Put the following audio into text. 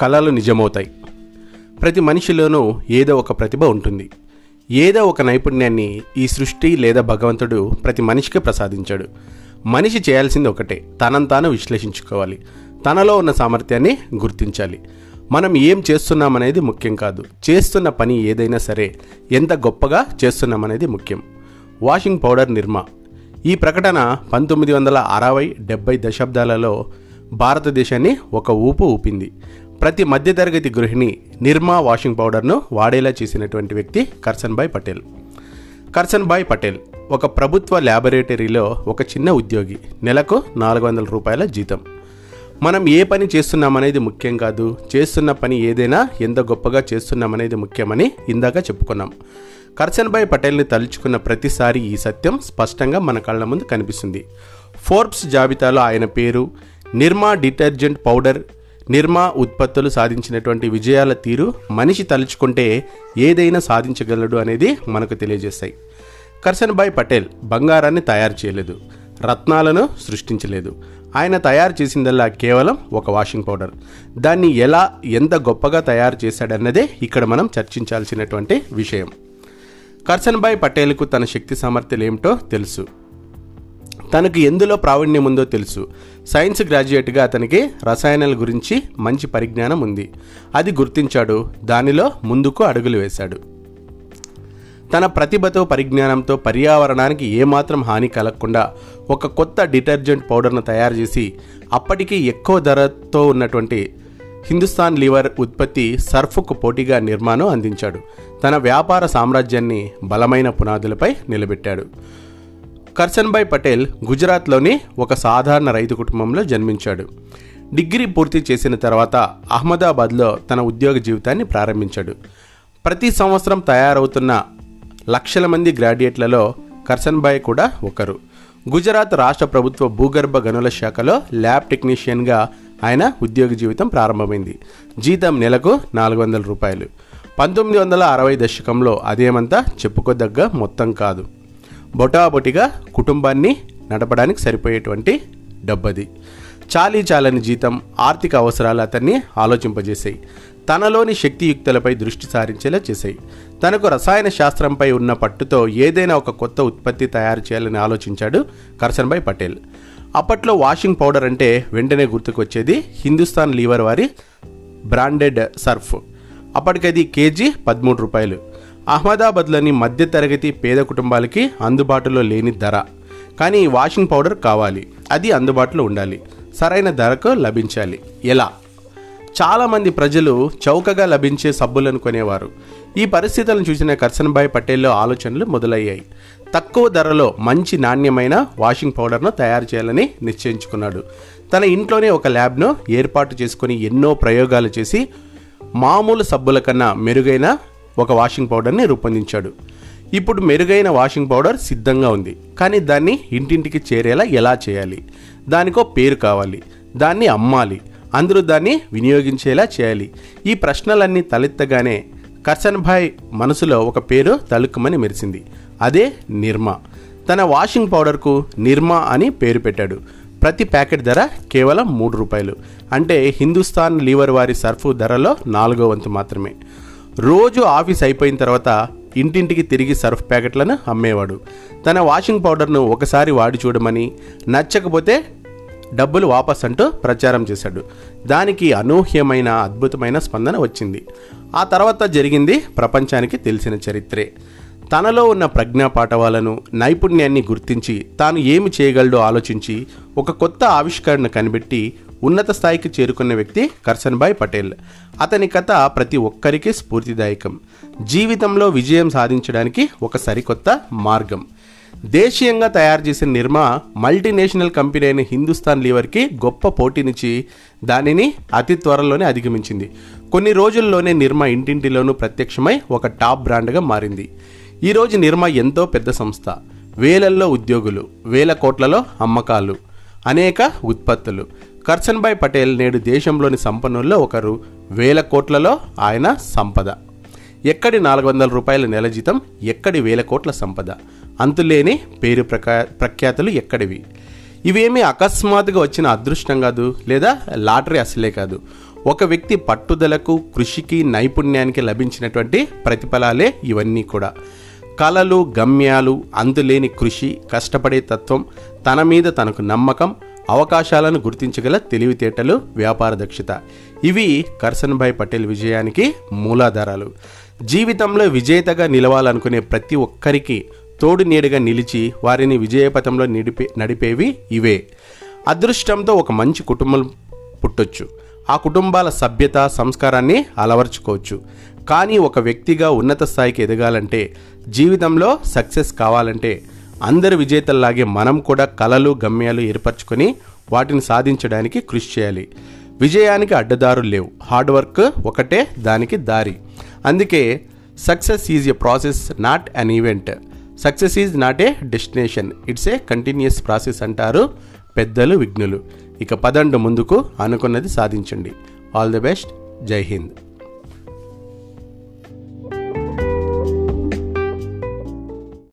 కళలు నిజమవుతాయి. ప్రతి మనిషిలోనూ ఏదో ఒక ప్రతిభ ఉంటుంది. ఏదో ఒక నైపుణ్యాన్ని ఈ సృష్టి లేదా భగవంతుడు ప్రతి మనిషికి ప్రసాదించాడు. మనిషి చేయాల్సింది ఒకటే తనను తాను విశ్లేషించుకోవాలి. తనలో ఉన్న సామర్థ్యాన్ని గుర్తించాలి. మనం ఏం చేస్తున్నామనేది ముఖ్యం కాదు. చేస్తున్న పని ఏదైనా సరే ఎంత గొప్పగా చేస్తున్నామనేది ముఖ్యం. Washing powder Nirma. ఈ ప్రకటన పంతొమ్మిది వందల అరవై డెబ్బై దశాబ్దాలలో భారతదేశాన్ని ఒక ఊపు ఊపింది. ప్రతి మధ్యతరగతి గృహిణి నిర్మా వాషింగ్ పౌడర్ను వాడేలా చేసినటువంటి వ్యక్తి కర్సన్భాయ్ పటేల్. కర్సన్భాయ్ పటేల్ ఒక ప్రభుత్వ ల్యాబొరేటరీలో ఒక చిన్న ఉద్యోగి నెలకు నాలుగు వందల రూపాయల జీతం. మనం ఏ పని చేస్తున్నామనేది ముఖ్యం కాదు చేస్తున్న పని ఏదైనా ఎంత గొప్పగా చేస్తున్నామనేది ముఖ్యమని ఇందాక చెప్పుకున్నాం. కర్సన్భాయ్ పటేల్ని తలుచుకున్న ప్రతిసారి ఈ సత్యం స్పష్టంగా మన కళ్ళ ముందు కనిపిస్తుంది. ఫోర్బ్స్ జాబితాలో ఆయన పేరు నిర్మా డిటర్జెంట్ పౌడర్ నిర్మా ఉత్పత్తులు సాధించినటువంటి విజయాల తీరు మనిషి తలుచుకుంటే ఏదైనా సాధించగలడు అనేది మనకు తెలియజేస్తాయి. కర్సన్భాయ్ పటేల్ బంగారాన్ని తయారు చేయలేదు రత్నాలను సృష్టించలేదు. ఆయన తయారు చేసిందల్లా కేవలం ఒక వాషింగ్ పౌడర్. దాన్ని ఎలా ఎంత గొప్పగా తయారు చేశాడన్నదే ఇక్కడ మనం చర్చించాల్సినటువంటి విషయం. కర్సన్భాయ్ పటేల్కు తన శక్తి సామర్థ్యాలు ఏమిటో తెలుసు. తనకు ఎందులో ప్రావీణ్యం ఉందో తెలుసు. సైన్స్ గ్రాడ్యుయేట్గా అతనికి రసాయనాల గురించి మంచి పరిజ్ఞానం ఉంది. అది గుర్తించాడు. దానిలో ముందుకు అడుగులు వేశాడు. తన ప్రతిభతో పరిజ్ఞానంతో పర్యావరణానికి ఏమాత్రం హాని కలగకుండా ఒక కొత్త డిటర్జెంట్ పౌడర్ను తయారు చేసి అప్పటికి ఎక్కువ ధరతో ఉన్నటువంటి హిందుస్థాన్ లీవర్ ఉత్పత్తి సర్ఫ్కు పోటీగా నిర్మాణం అందించాడు. తన వ్యాపార సామ్రాజ్యాన్ని బలమైన పునాదులపై నిలబెట్టాడు. కర్సన్భాయ్ పటేల్ గుజరాత్లోని ఒక సాధారణ రైతు కుటుంబంలో జన్మించాడు. డిగ్రీ పూర్తి చేసిన తర్వాత అహ్మదాబాద్లో తన ఉద్యోగ జీవితాన్ని ప్రారంభించాడు. ప్రతి సంవత్సరం తయారవుతున్న లక్షల మంది గ్రాడ్యుయేట్లలో కర్సన్భాయ్ కూడా ఒకరు. గుజరాత్ రాష్ట్ర ప్రభుత్వ భూగర్భ గనుల శాఖలో ల్యాబ్ టెక్నీషియన్గా ఆయన ఉద్యోగ జీవితం ప్రారంభమైంది. జీతం నెలకు నాలుగు వందల రూపాయలు. పంతొమ్మిది వందల అరవై దశకంలో అదేమంతా చెప్పుకోదగ్గ మొత్తం కాదు. బొటాబొటిగా కుటుంబాన్ని నడపడానికి సరిపోయేటువంటి డబ్బది. చాలీ చాలని జీతం ఆర్థిక అవసరాలు అతన్ని ఆలోచింపజేశాయి తనలోని శక్తియుక్తులపై దృష్టి సారించేలా చేశాయి తనకు రసాయన శాస్త్రంపై ఉన్న పట్టుతో ఏదైనా ఒక కొత్త ఉత్పత్తి తయారు చేయాలని ఆలోచించాడు కర్సన్భాయ్ పటేల్. అప్పట్లో వాషింగ్ పౌడర్ అంటే వెంటనే గుర్తుకొచ్చేది హిందుస్థాన్ లీవర్ వారి బ్రాండెడ్ సర్ఫ్. అప్పటికది కేజీ పదమూడు రూపాయలు. అహ్మదాబాద్లోని మధ్యతరగతి పేద కుటుంబాలకి అందుబాటులో లేని ధర. కానీ వాషింగ్ పౌడర్ కావాలి. అది అందుబాటులో ఉండాలి. సరైన ధరకు లభించాలి. ఎలా? చాలామంది ప్రజలు చౌకగా లభించే సబ్బులను కొనేవారు ఈ పరిస్థితులను చూసిన కర్సన్భాయ్ పటేల్లో ఆలోచనలు మొదలయ్యాయి. తక్కువ ధరలో మంచి నాణ్యమైన వాషింగ్ పౌడర్ను తయారు చేయాలని నిశ్చయించుకున్నాడు. తన ఇంట్లోనే ఒక ల్యాబ్ను ఏర్పాటు చేసుకుని ఎన్నో ప్రయోగాలు చేసి మామూలు సబ్బుల కన్నా మెరుగైన ఒక వాషింగ్ పౌడర్ని రూపొందించాడు. ఇప్పుడు మెరుగైన వాషింగ్ పౌడర్ సిద్ధంగా ఉంది. కానీ దాన్ని ఇంటింటికి చేరేలా ఎలా చేయాలి? దానికో పేరు కావాలి. దాన్ని అమ్మాలి. అందరూ దాన్ని వినియోగించేలా చేయాలి. ఈ ప్రశ్నలన్నీ తలెత్తగానే కర్సన్భాయ్ మనసులో ఒక పేరు తలుక్కుమని మెరిసింది. అదే నిర్మా. తన వాషింగ్ పౌడర్కు నిర్మా అని పేరు పెట్టాడు. ప్రతి ప్యాకెట్ ధర కేవలం మూడు రూపాయలు. అంటే హిందుస్థాన్ లీవర్ వారి సర్ఫ్ ధరలో నాలుగో వంతు మాత్రమే. రోజు ఆఫీస్ అయిపోయిన తర్వాత ఇంటింటికి తిరిగి సర్ఫ్ ప్యాకెట్లను అమ్మేవాడు. తన వాషింగ్ పౌడర్ను ఒకసారి వాడి చూడమని నచ్చకపోతే డబ్బులు వాపస్ అంటూ ప్రచారం చేశాడు. దానికి అనూహ్యమైన అద్భుతమైన స్పందన వచ్చింది. ఆ తర్వాత జరిగింది ప్రపంచానికి తెలిసిన చరిత్రే. తనలో ఉన్న ప్రజ్ఞా పాఠవాలను నైపుణ్యాన్ని గుర్తించి తాను ఏమి చేయగలడో ఆలోచించి ఒక కొత్త ఆవిష్కరణ కనిపెట్టి ఉన్నత స్థాయికి చేరుకున్న వ్యక్తి కర్సన్భాయ్ పటేల్. అతని కథ ప్రతి ఒక్కరికి స్ఫూర్తిదాయకం. జీవితంలో విజయం సాధించడానికి ఒక సరికొత్త మార్గం. దేశీయంగా తయారు చేసిన నిర్మ మల్టీనేషనల్ కంపెనీ అయిన హిందుస్థాన్ లీవర్కి గొప్ప పోటీనిచ్చి దానిని అతి త్వరలోనే అధిగమించింది. కొన్ని రోజుల్లోనే నిర్మ ఇంటింటిలోనూ ప్రత్యక్షమై ఒక టాప్ బ్రాండ్గా మారింది. ఈరోజు నిర్మ ఎంతో పెద్ద సంస్థ. వేలల్లో ఉద్యోగులు వేల కోట్లలో అమ్మకాలు అనేక ఉత్పత్తులు. కర్సన్భాయ్ పటేల్ నేడు దేశంలోని సంపన్నుల్లో ఒకరు. వేల కోట్లలో ఆయన సంపద. ఎక్కడి నాలుగు వందల రూపాయల నెల జీతం ఎక్కడి వేల కోట్ల సంపద? అంతులేని పేరు ప్రకా ప్రఖ్యాతులు ఎక్కడివి? ఇవేమీ అకస్మాత్తుగా వచ్చిన అదృష్టం కాదు లేదా లాటరీ అసలే కాదు. ఒక వ్యక్తి పట్టుదలకు కృషికి నైపుణ్యానికి లభించినటువంటి ప్రతిఫలాలే ఇవన్నీ కూడా. కళలు గమ్యాలు అందులేని కృషి కష్టపడే తత్వం తన మీద తనకు నమ్మకం అవకాశాలను గుర్తించగల తెలివితేటలు వ్యాపార దక్షత. ఇవి కర్సన్భాయ్ పటేల్ విజయానికి మూలాధారాలు. జీవితంలో విజేతగా నిలవాలనుకునే ప్రతి ఒక్కరికి తోడు నీడగా నిలిచి వారిని విజయపథంలో నిడిపే నడిపేవి ఇవే. అదృష్టంతో ఒక మంచి కుటుంబం పుట్టొచ్చు. ఆ కుటుంబాల సభ్యత సంస్కారాన్ని అలవర్చుకోవచ్చు. కానీ ఒక వ్యక్తిగా ఉన్నత స్థాయికి ఎదగాలంటే జీవితంలో సక్సెస్ కావాలంటే అందరి విజేతల్లాగే మనం కూడా కలలు గమ్యాలు ఏర్పరచుకొని వాటిని సాధించడానికి కృషి చేయాలి. విజయానికి అడ్డదారులు లేవు. హార్డ్ వర్క్ ఒకటే దానికి దారి. అందుకే success is a process not an event. Success is not a destination. It's a continuous process అంటారు పెద్దలు విఘ్నులు. ఇక పదండు ముందుకు అనుకున్నది సాధించండి. All the best. Jai Hind.